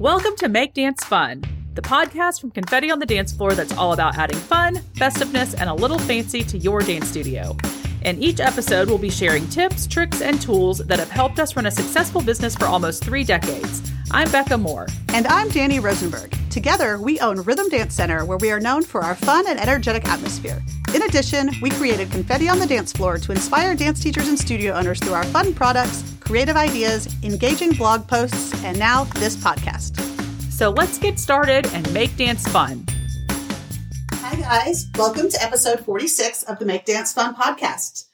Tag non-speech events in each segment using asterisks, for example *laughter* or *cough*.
Welcome to Make Dance Fun, the podcast from Confetti on the Dance Floor that's all about adding fun, festiveness, and a little fancy to your dance studio. In each episode, we'll be sharing tips, tricks, and tools that have helped us run a successful business for almost three decades. I'm Becca Moore. And I'm Danny Rosenberg. Together, we own Rhythm Dance Center, where we are known for our fun and energetic atmosphere. In addition, we created Confetti on the Dance Floor to inspire dance teachers and studio owners through our fun products, creative ideas, engaging blog posts, and now this podcast. So let's get started and make dance fun. Hi, guys. Welcome to episode 46 of the Make Dance Fun podcast.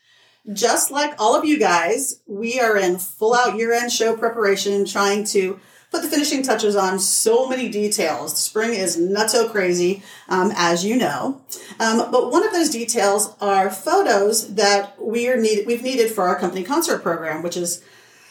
Just like all of you guys, we are in full out year end show preparation, trying to put the finishing touches on so many details. Spring is nutso crazy, um, as you know. Um, but one of those details are photos that we are need- we've needed for our company concert program, which is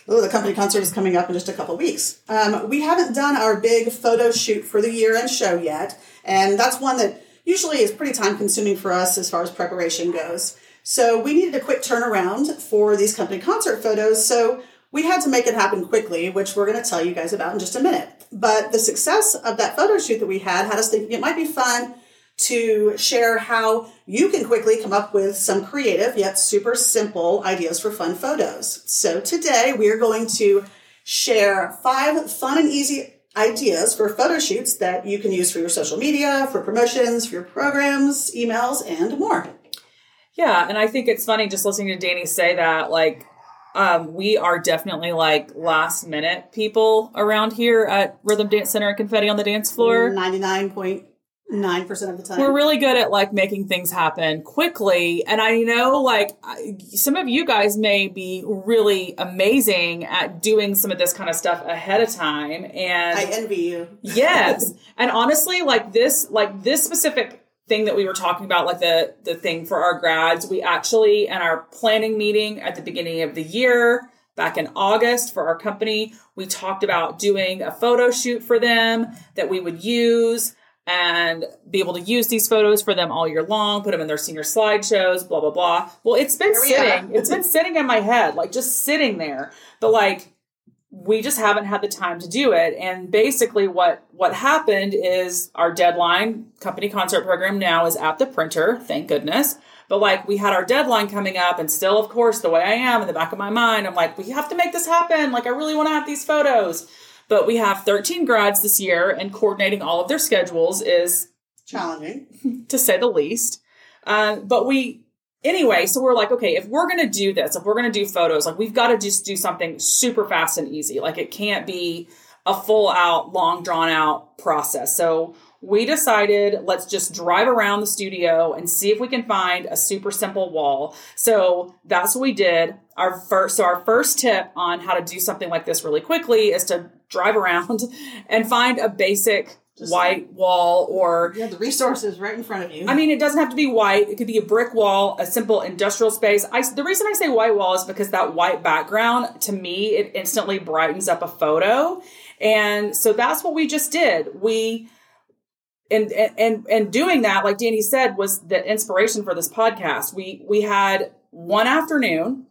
Oh, the company concert is coming up in just a couple weeks. Um, we haven't done our big photo shoot for the year end show yet, and that's one that usually is pretty time consuming for us as far as preparation goes. So we needed a quick turnaround for these company concert photos. So we had to make it happen quickly, which we're going to tell you guys about in just a minute. But the success of that photo shoot that we had had us thinking it might be fun to share how you can quickly come up with some creative yet super simple ideas for fun photos. So today we're going to share five fun and easy ideas for photo shoots that you can use for your social media, for promotions, for your programs, emails, and more. Yeah, and I think it's funny just listening to Danny say that, like, um, we are definitely like last minute people around here at Rhythm Dance Center and Confetti on the Dance Floor. 99.9% of the time. We're really good at like making things happen quickly. And I know like some of you guys may be really amazing at doing some of this kind of stuff ahead of time. And I envy you. yes *laughs* and honestly like this like this specific thing that we were talking about like the the thing for our grads we actually in our planning meeting at the beginning of the year back in august for our company we talked about doing a photo shoot for them that we would use and be able to use these photos for them all year long put them in their senior slideshows blah blah blah. Well it's been Here sitting it's been sitting in my head like just sitting there. But like we just haven't had the time to do it and basically what what happened is our deadline company concert program now is at the printer thank goodness but like we had our deadline coming up and still of course the way i am in the back of my mind i'm like we have to make this happen like i really want to have these photos but we have 13 grads this year and coordinating all of their schedules is Challenging. to say the least. Uh, but we, anyway, so we're like, okay, if we're going to do this, if we're going to do photos, like we've got to just do something super fast and easy. Like it can't be a full out, long drawn out process. So we decided let's just drive around the studio and see if we can find a super simple wall. So that's what we did. Our first, so our first tip on how to do something like this really quickly is to drive around *laughs* and find a basic Just- white wall or You have the resources right in front of you. I mean, it doesn't have to be white. It could be a brick wall, a simple industrial space. I, the reason I say white wall is because that white background, to me, it instantly brightens up a photo. And so that's what we just did. We, and, and, and doing that, like Danny said, was the inspiration for this podcast. We, we had one afternoon.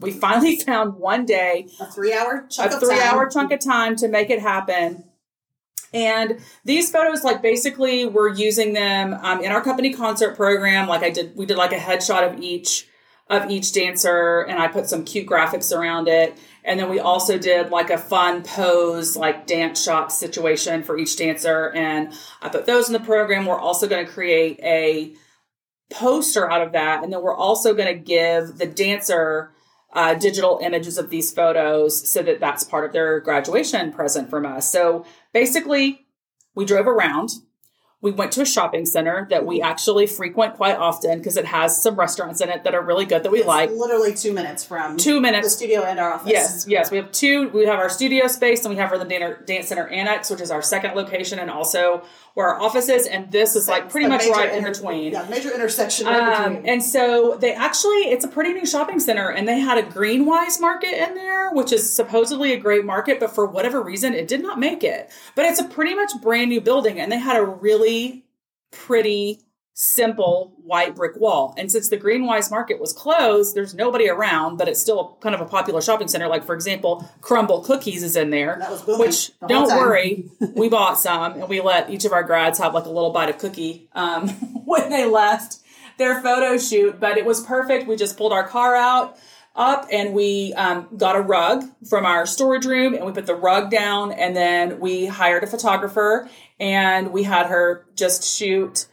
We *laughs* finally found one day a three hour chunk a three time. hour chunk of time to make it happen. And these photos, like basically, we're using them um, in our company concert program. Like I did, we did like a headshot of each of each dancer, and I put some cute graphics around it. And then we also did like a fun pose, like dance shot situation for each dancer, and I put those in the program. We're also going to create a poster out of that, and then we're also going to give the dancer uh, digital images of these photos so that that's part of their graduation present from us. So basically, we drove around. We went to a shopping center that we actually frequent quite often because it has some restaurants in it that are really good that we It's like. literally two minutes from Two minutes the studio and our office. Yes, yes. We have two. We have our studio space and we have Rhythm Dan- Dance Center Annex, which is our second location and also where our office is. And this is like pretty much right in between. Yeah, major intersection right Um, between. and so they actually, it's a pretty new shopping center, and they had a Greenwise market in there, which is supposedly a great market, but for whatever reason, it did not make it. But it's a pretty much brand new building, and they had a really pretty simple white brick wall. And since the Greenwise Market was closed, there's nobody around, but it's still kind of a popular shopping center. Like, for example, Crumbl Cookies is in there, That was booming which the don't time. worry, *laughs* we bought some and we let each of our grads have like a little bite of cookie um, *laughs* when they left their photo shoot. But it was perfect. We just pulled our car out up and we um, got a rug from our storage room and we put the rug down and then we hired a photographer and we had her just shoot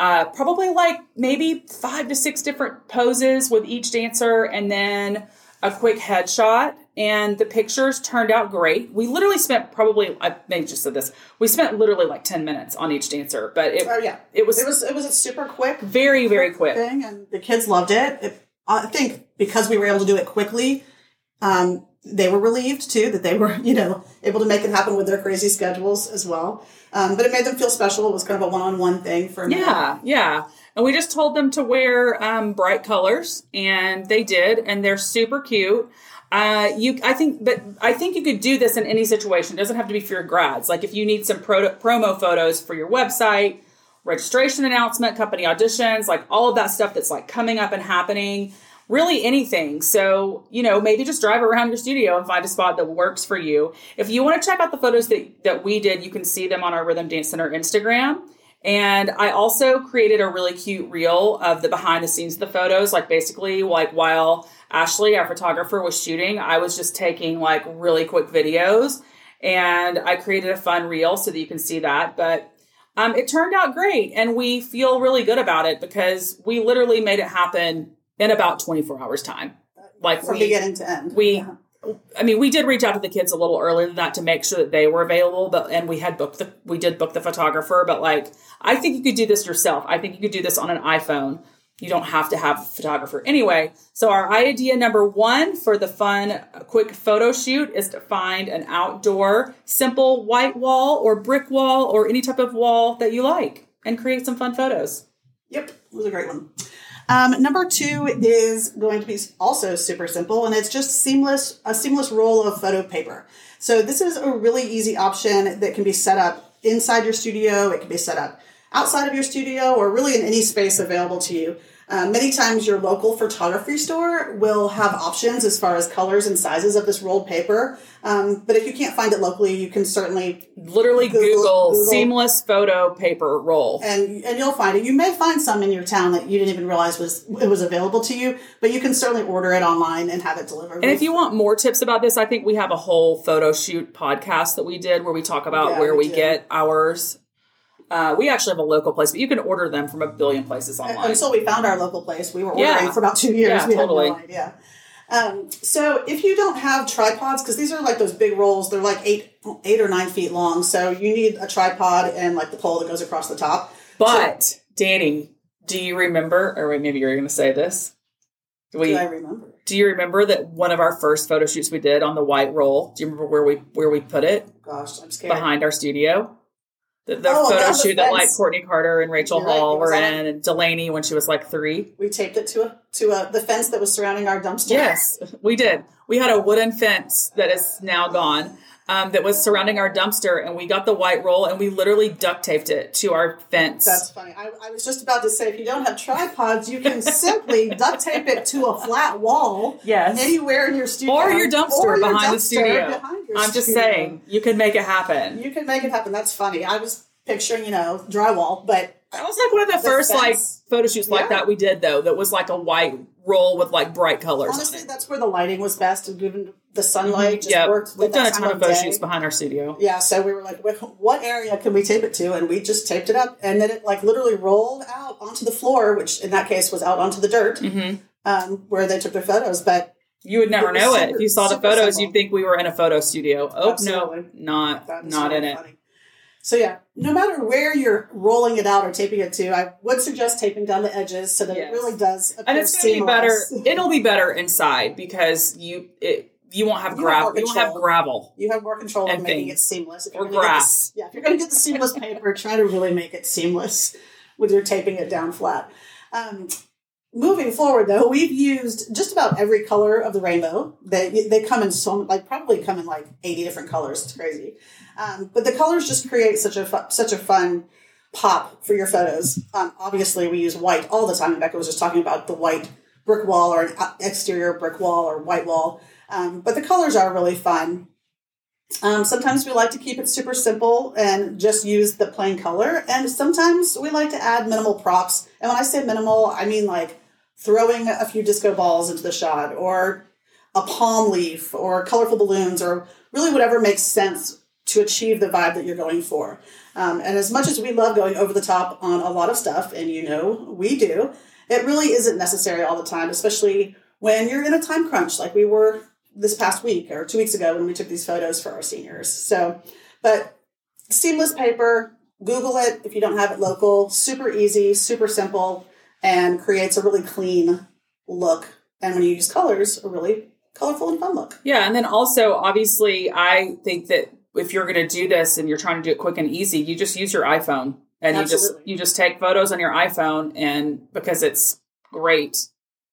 uh, probably like maybe five to six different poses with each dancer and then a quick headshot and the pictures turned out great we literally spent probably i may just said this we spent literally like 10 minutes on each dancer but it, Oh yeah, it was it was it was a super quick very very quick thing, and the kids loved it. it. I think because we were able to do it quickly, um, they were relieved too that they were *laughs* you know able to make it happen with their crazy schedules as well. Um, but it made them feel special. It was kind of a one-on-one thing for me. Yeah, yeah. And we just told them to wear um, bright colors, and they did, and they're super cute. Uh, you, I think, but I think you could do this in any situation. It doesn't have to be for your grads. Like if you need some pro- promo photos for your website, registration announcement, company auditions, like all of that stuff that's like coming up and happening. Really anything. So, you know, maybe just drive around your studio and find a spot that works for you. If you want to check out the photos that, that we did, you can see them on our Rhythm Dance Center Instagram. And I also created a really cute reel of the behind the scenes of the photos. Like basically, like while Ashley, our photographer, was shooting, I was just taking like really quick videos and I created a fun reel so that you can see that. But um, it turned out great and we feel really good about it because we literally made it happen in about 24 hours time. Like from we, beginning to end. we Yeah. I mean, we did reach out to the kids a little earlier than that to make sure that they were available, but and we had booked the we did book the photographer, but like I think you could do this yourself. I think you could do this on an iPhone. You don't have to have a photographer. Anyway, so our idea number one for the fun quick photo shoot is to find an outdoor simple white wall or brick wall or any type of wall that you like and create some fun photos. Yep, it was a great one. Um, number two is going to be also super simple, and it's just seamless a seamless roll of photo paper. So this is a really easy option that can be set up inside your studio. It can be set up outside of your studio, or really in any space available to you. Uh, many times, your local photography store will have options as far as colors and sizes of this rolled paper. Um, but if you can't find it locally, you can certainly Literally Google- Google, Google. seamless photo paper roll. and and you'll find it. You may find some in your town that you didn't even realize was it was available to you, but you can certainly order it online and have it delivered. And if you want more tips about this, I think we have a whole photo shoot podcast that we did where we talk about Yeah, where we we get ours. Uh, we actually have a local place, but you can order them from a billion places online. until we found our local place, we were ordering Yeah. for about two years. Yeah, we totally. had no idea. Um, so if you don't have tripods, because these are like those big rolls, they're like eight eight or nine feet long. So you need a tripod and like the pole that goes across the top. but Danny, do you remember? Or wait, maybe you're going to say this. Do we? Do I remember? do you remember that one of our first photo shoots we did on the white roll? Do you remember where we where we put it Gosh, I'm scared. behind our studio? The, the Oh, photo shoot that like. Courtney Carter and Rachel You're Hall were in, and Delaney when she was like three. We taped it to a to a the fence that was surrounding our dumpster. Yes, we did. We had a wooden fence that is now gone um, that was surrounding our dumpster, and we got the white roll and we literally duct taped it to our fence. That's funny. I, I was just about to say, if you don't have tripods, you can simply *laughs* duct tape it to a flat wall yes. anywhere in your studio, or your dumpster or your behind the studio. behind I'm just studio. saying, you can make it happen. you can make it happen. That's funny. I was picturing, you know, drywall, but That was like one of the, The first like photo shoots like Yeah. that we did though. That was like a white roll with like bright colors. honestly, that's where the lighting was best, and given the sunlight just yeah, worked. we've done a ton of photo shoots behind our studio. Yeah, so we were like, what area can we tape it to? And we just taped it up, and then it like literally rolled out onto the floor, which in that case was out onto the dirt, hmm um, where they took their photos. But You would never It know it if you saw the photos. simple. You'd think we were in a photo studio. Oh Absolutely. no, not not in really it. So yeah, no matter where you're rolling it out or taping it to, I would suggest taping down the edges so that Yes. it really does. And it's gonna be better. *laughs* It'll be better inside because you it you won't have You have more gravel. You won't have gravel. You have more control of making things. it seamless. If Or grass. the- yeah, if you're going to get the seamless *laughs* paper, try to really make it seamless with your taping it down flat. Um, moving forward, though, we've used just about every color of the rainbow. They they come in so like probably come in like eighty different colors. It's crazy, um, but the colors just create such a fu- such a fun pop for your photos. Um, obviously, we use white all the time. Becca was just talking about the white brick wall or an exterior brick wall or white wall. Um, but the colors are really fun. Um, sometimes we like to keep it super simple and just use the plain color. And sometimes we like to add minimal props. And when I say minimal, I mean like throwing a few disco balls into the shot or a palm leaf or colorful balloons or really whatever makes sense to achieve the vibe that you're going for. Um, and as much as we love going over the top on a lot of stuff, and you know we do, it really isn't necessary all the time, especially when you're in a time crunch like we were this past week or two weeks ago when we took these photos for our seniors. So, but seamless paper, Google it if you don't have it local. Super easy, super simple, and creates a really clean look. And when you use colors, a really colorful and fun look. Yeah, and then also obviously I think that if you're going to do this and you're trying to do it quick and easy, you just use your iPhone and Absolutely. you just you just take photos on your iPhone and because it's great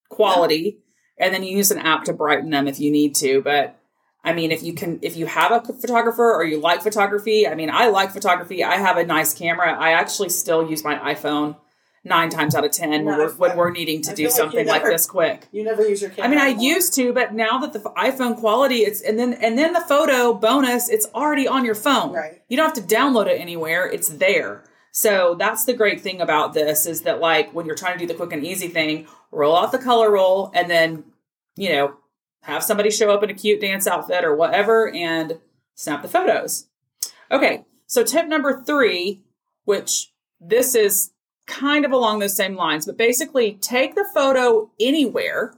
quality yeah. and then you use an app to brighten them if you need to, but I mean, if you can, if you have a photographer or you like photography, I mean, I like photography. I have a nice camera. I actually still use my iPhone nine times out of ten when we're, when we're needing to I do something like, never, like, this quick. You never use your camera. I mean, I used to, but now that the iPhone quality, it's and then and then the photo bonus, it's already on your phone. Right. You don't have to download it anywhere; it's there. So that's the great thing about this is that like when you're trying to do the quick and easy thing, roll out the color roll and then you know have somebody show up in a cute dance outfit or whatever and snap the photos. Okay, so tip number three, which this is kind of along those same lines, but basically take the photo anywhere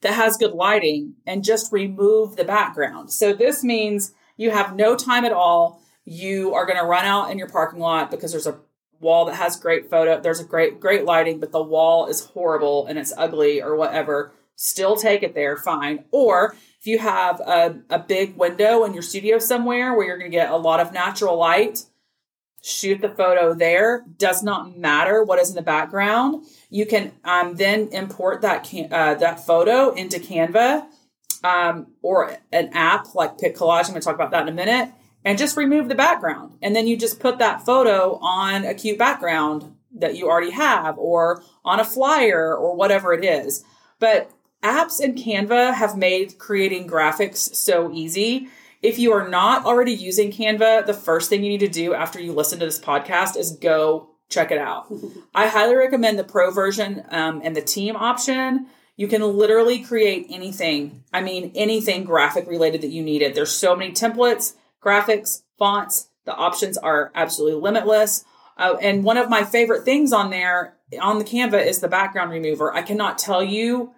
that has good lighting and just remove the background. So this means you have no time at all. You are going to run out in your parking lot because there's a wall that has great photo, there's a great great lighting, but the wall is horrible and it's ugly or whatever. Still take it there, fine. Or if you have a, a big window in your studio somewhere where you're going to get a lot of natural light, shoot the photo there. Does not matter what is in the background. You can um, then import that can- uh, that photo into Canva um, or an app like PicCollage. I'm going to talk about that in a minute. And just remove the background, and then you just put that photo on a cute background that you already have, or on a flyer, or whatever it is. But apps and Canva have made creating graphics so easy if you are not already using Canva, the first thing you need to do after you listen to this podcast is go check it out. *laughs* I highly recommend the pro version um, and the team option. You can literally create anything. I mean, anything graphic related that you needed. There's so many templates, graphics, fonts. The options are absolutely limitless. Uh, and one of my favorite things on there on the Canva is the background remover. I cannot tell you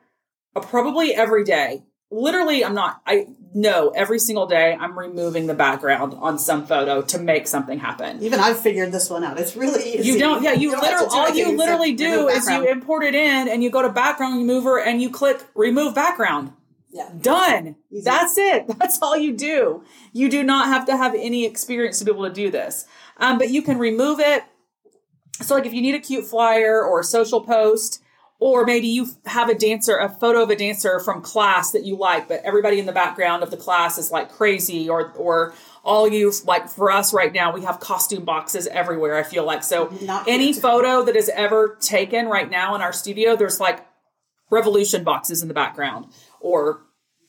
uh, probably every day literally i'm not i know every single day i'm removing the background on some photo to make something happen. Even i've figured this one out. It's really easy. you don't yeah you, you literally all you literally do is you import it in and you go to background remover and you click remove background. Yeah. Done. Easy. that's it. *laughs* That's all you do. You do not have to have any experience to be able to do this. Um, but you can remove it. So like if you need a cute flyer or a social post or maybe you have a dancer, a photo of a dancer from class that you like, but everybody in the background of the class is like crazy, or or all you like for us right now, we have costume boxes everywhere. I feel like so Not any photo that is ever taken right now in our studio, there's like revolution boxes in the background or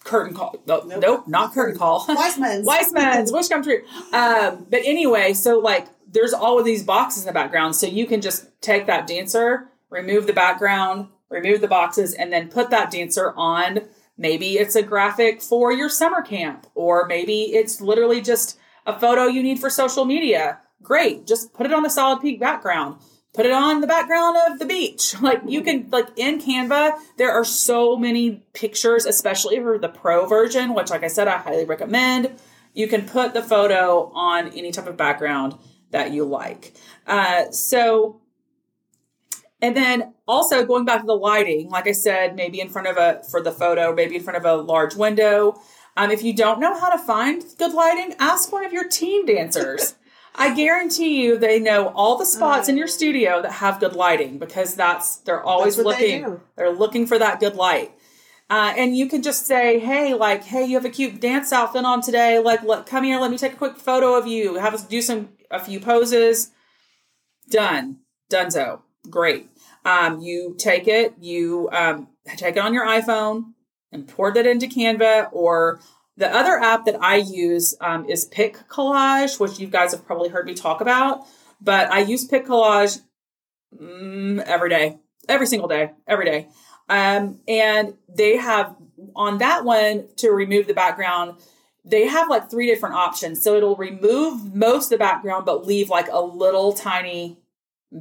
curtain call. No, nope, nope not curtain call. Weissman's. *laughs* Weissman's. Wish come true. Um, but anyway, so like there's all of these boxes in the background, so you can just take that dancer remove the background, remove the boxes, and then put that dancer on. Maybe it's a graphic for your summer camp, or maybe it's literally just a photo you need for social media. Great, just put it on the solid peak background. Put it on the background of the beach. *laughs* Like you can, like in Canva, there are so many pictures, especially for the pro version, which, like I said, I highly recommend. You can put the photo on any type of background that you like. Uh, so and then also going back to the lighting, like I said, maybe in front of a for the photo, maybe in front of a large window. Um, if you don't know how to find good lighting, ask one of your team dancers. *laughs* I guarantee you they know all the spots in your studio that have good lighting because that's they're always that's looking. They they're looking for that good light. Uh, and you can just say, hey, like, hey, you have a cute dance outfit on today. Like, let, come here, let me take a quick photo of you. Have us do some a few poses Done. Donezo. Great. Um, you take it, you um, take it on your iPhone, and pour that into Canva, or the other app that I use um, is Pic Collage, which you guys have probably heard me talk about. But I use Pic Collage mm, every day, every single day, every day. Um, and they have on that one to remove the background they have like three different options. So it'll remove most of the background, but leave like a little tiny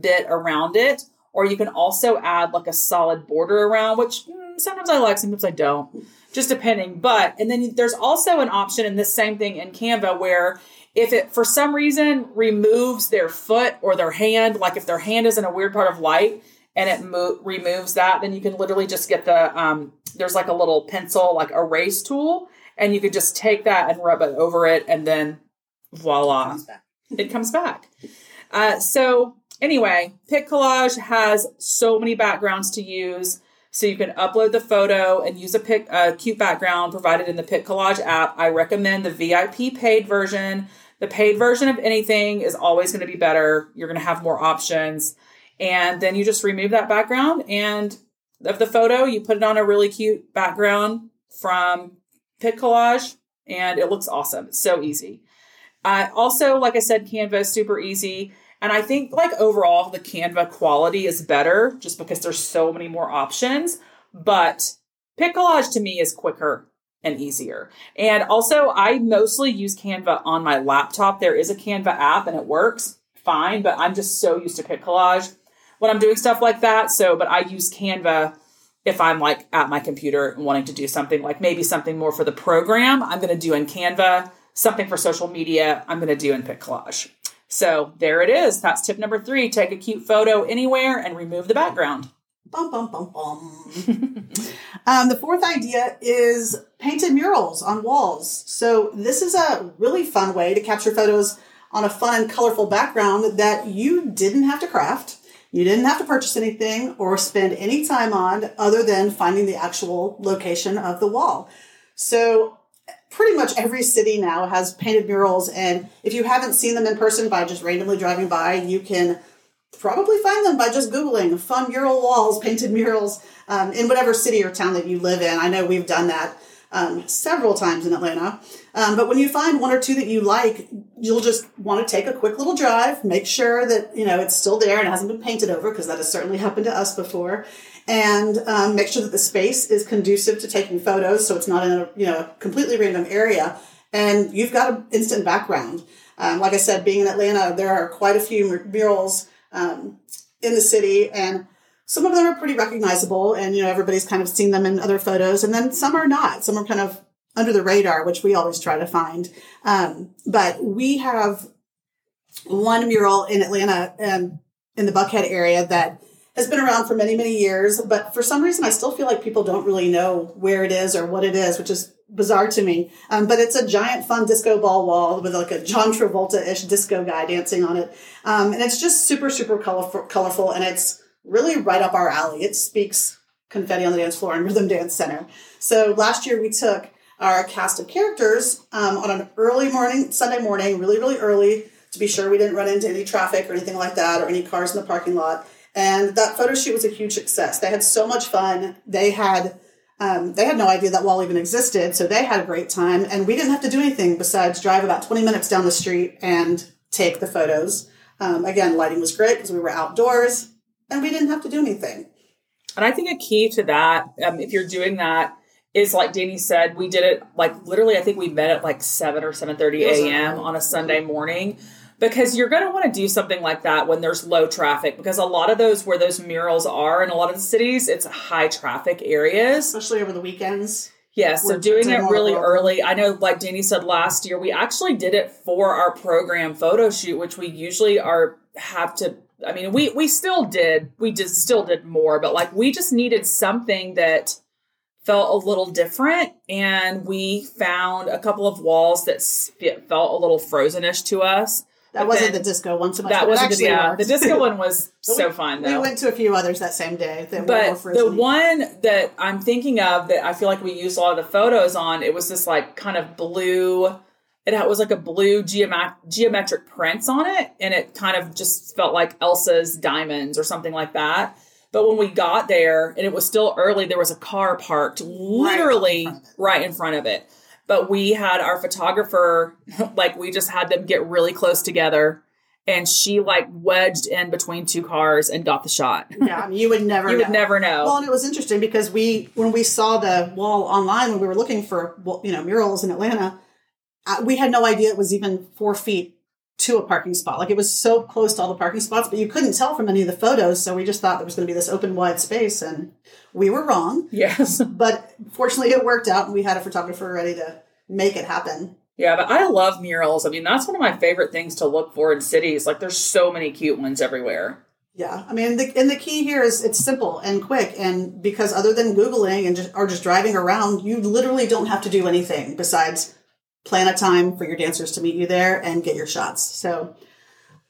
bit around it. Or you can also add like a solid border around, which mm, sometimes I like, sometimes I don't, just depending. But, and then there's also an option in this same thing in Canva where if it for some reason removes their foot or their hand, like if their hand is in a weird part of light and it mo- removes that, then you can literally just get the, um, there's like a little pencil, like erase tool and you could just take that and rub it over it, and then voila, it comes back. It comes back. Uh, so anyway, Pic Collage has so many backgrounds to use. So you can upload the photo and use a pic, a cute background provided in the Pic Collage app. I recommend the VIP paid version. The paid version of anything is always going to be better. You're going to have more options. And then you just remove that background and of the photo, you put it on a really cute background from Pic Collage, and it looks awesome. It's so easy. Uh, also, like I said, Canva is super easy. And I think, like, overall, the Canva quality is better just because there's so many more options. But Pic Collage to me is quicker and easier. And also, I mostly use Canva on my laptop. There is a Canva app and it works fine, but I'm just so used to Pic Collage when I'm doing stuff like that. So, but I use Canva if I'm like at my computer and wanting to do something like maybe something more for the program, I'm going to do in Canva, something for social media, I'm going to do in Pic Collage. So there it is. That's tip number three. Take a cute photo anywhere and remove the background. Bum, bum, bum, bum. *laughs* um, the fourth idea is painted murals on walls. So this is a really fun way to capture photos on a fun and colorful background that you didn't have to craft. You didn't have to purchase anything or spend any time on other than finding the actual location of the wall. So pretty much every city now has painted murals and if you haven't seen them in person by just randomly driving by, you can probably find them by just googling fun mural walls, painted murals um, in whatever city or town that you live in. I know we've done that um, several times in Atlanta. Um, but when you find one or two that you like, you'll just want to take a quick little drive, make sure that you know it's still there and hasn't been painted over because that has certainly happened to us before, and um, make sure that the space is conducive to taking photos, so it's not in a you know completely random area, and you've got an instant background. Um, like I said, being in Atlanta, there are quite a few murals um, in the city, and some of them are pretty recognizable and you know everybody's kind of seen them in other photos and then some are not. Some are kind of under the radar which we always try to find. Um, but we have one mural in atlanta um, in the buckhead area that has been around for many many years but for some reason i still feel like people don't really know where it is or what it is which is bizarre to me. Um, but it's a giant fun disco ball wall with like a john travolta-ish disco guy dancing on it. Um, and it's just super super colorful colorful and it's really right up our alley. It speaks confetti on the dance floor and rhythm dance center. So last year we took our cast of characters um, on an early morning, Sunday morning, really, really early to be sure we didn't run into any traffic or anything like that or any cars in the parking lot. And that photo shoot was a huge success. They had so much fun. They had um, they had no idea that wall even existed, so they had a great time. And we didn't have to do anything besides drive about 20 minutes down the street and take the photos. Um, again, lighting was great because we were outdoors and we didn't have to do anything. And I think a key to that, um, if you're doing that, is like Danny said, we did it like literally. I think we met at like seven or seven thirty a.m. on a Sunday morning because you're going to want to do something like that when there's low traffic because a lot of those where those murals are in a lot of the cities, it's high traffic areas, especially over the weekends. Yeah, so doing it really early. I know, like Danny said last year, we actually did it for our program photo shoot, which we usually are have to I mean, we we still did we just still did more, but like we just needed something that felt a little different, and we found a couple of walls that felt a little frozenish to us. That wasn't the disco one so much. That wasn't the, yeah. The disco *laughs* one was so we, fun. Though. We went to a few others that same day. That but the one that I'm thinking of that I feel like we used a lot of the photos on, it was this like kind of blue it was like a blue geomet- geometric prints on it, and it kind of just felt like Elsa's diamonds or something like that. But when we got there and it was still early, there was a car parked literally Right in front of it. right in front of it. But we had our photographer, *laughs* like, we just had them get really close together. And she, like, wedged in between two cars and got the shot. Yeah, I mean, you would never. *laughs* You would never know. Well, and it was interesting because we, when we saw the wall online, when we were looking for, you know, murals in Atlanta, we had no idea it was even four feet to a parking spot. Like it was so close to all the parking spots, but you couldn't tell from any of the photos. So we just thought there was going to be this open, wide space, and we were wrong. yes. *laughs* But fortunately, it worked out, and we had a photographer ready to make it happen. Yeah, but I love murals. I mean, that's one of my favorite things to look for in cities. Like, there's so many cute ones everywhere. Yeah, I mean, the, and the key here is it's simple and quick, and because other than googling and just or just driving around, you literally don't have to do anything besides plan a time for your dancers to meet you there and get your shots. So,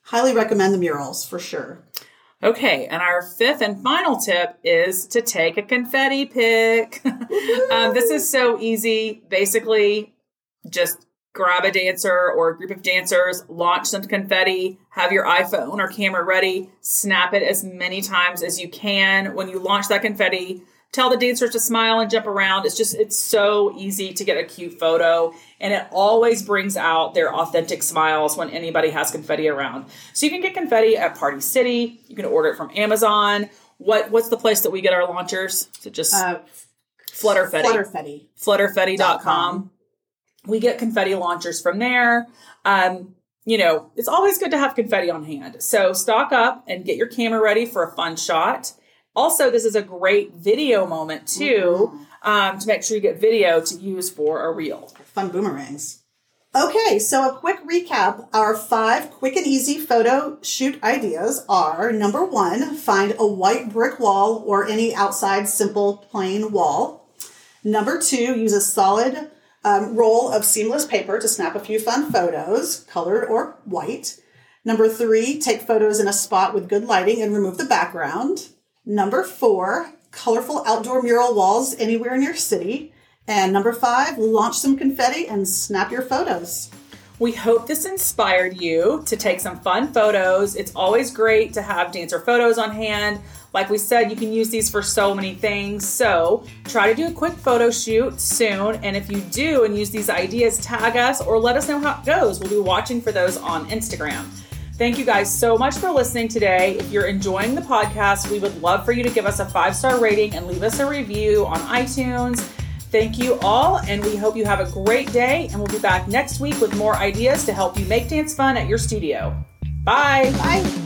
highly recommend the murals for sure. Okay, and our fifth and final tip is to take a confetti pic. *laughs* um, this is so easy. Basically, just grab a dancer or a group of dancers, launch some confetti, have your iPhone or camera ready, snap it as many times as you can. When you launch that confetti, tell the dancers to smile and jump around. It's just, it's so easy to get a cute photo. And it always brings out their authentic smiles when anybody has confetti around. So you can get confetti at Party City. You can order it from Amazon. What What's the place that we get our launchers? It just Uh, Flutterfetti? Flutterfetti. flutterfetti.com. We get confetti launchers from there. Um, you know, it's always good to have confetti on hand. So stock up and get your camera ready for a fun shot. Also, this is a great video moment too, um, to make sure you get video to use for a reel. Fun boomerangs. Okay, so a quick recap. Our five quick and easy photo shoot ideas are number one, find a white brick wall or any outside simple plain wall. Number two, use a solid um, roll of seamless paper to snap a few fun photos, colored or white. Number three, take photos in a spot with good lighting and remove the background. Number four, colorful outdoor mural walls anywhere in your city. And number five, launch some confetti and snap your photos. We hope this inspired you to take some fun photos. It's always great to have dancer photos on hand. Like we said, you can use these for so many things. So try to do a quick photo shoot soon. And if you do and use these ideas, tag us or let us know how it goes. We'll be watching for those on Instagram. Thank you guys so much for listening today. If you're enjoying the podcast, we would love for you to give us a five star rating and leave us a review on iTunes. Thank you all, and we hope you have a great day. And we'll be back next week with more ideas to help you make dance fun at your studio. Bye. Bye.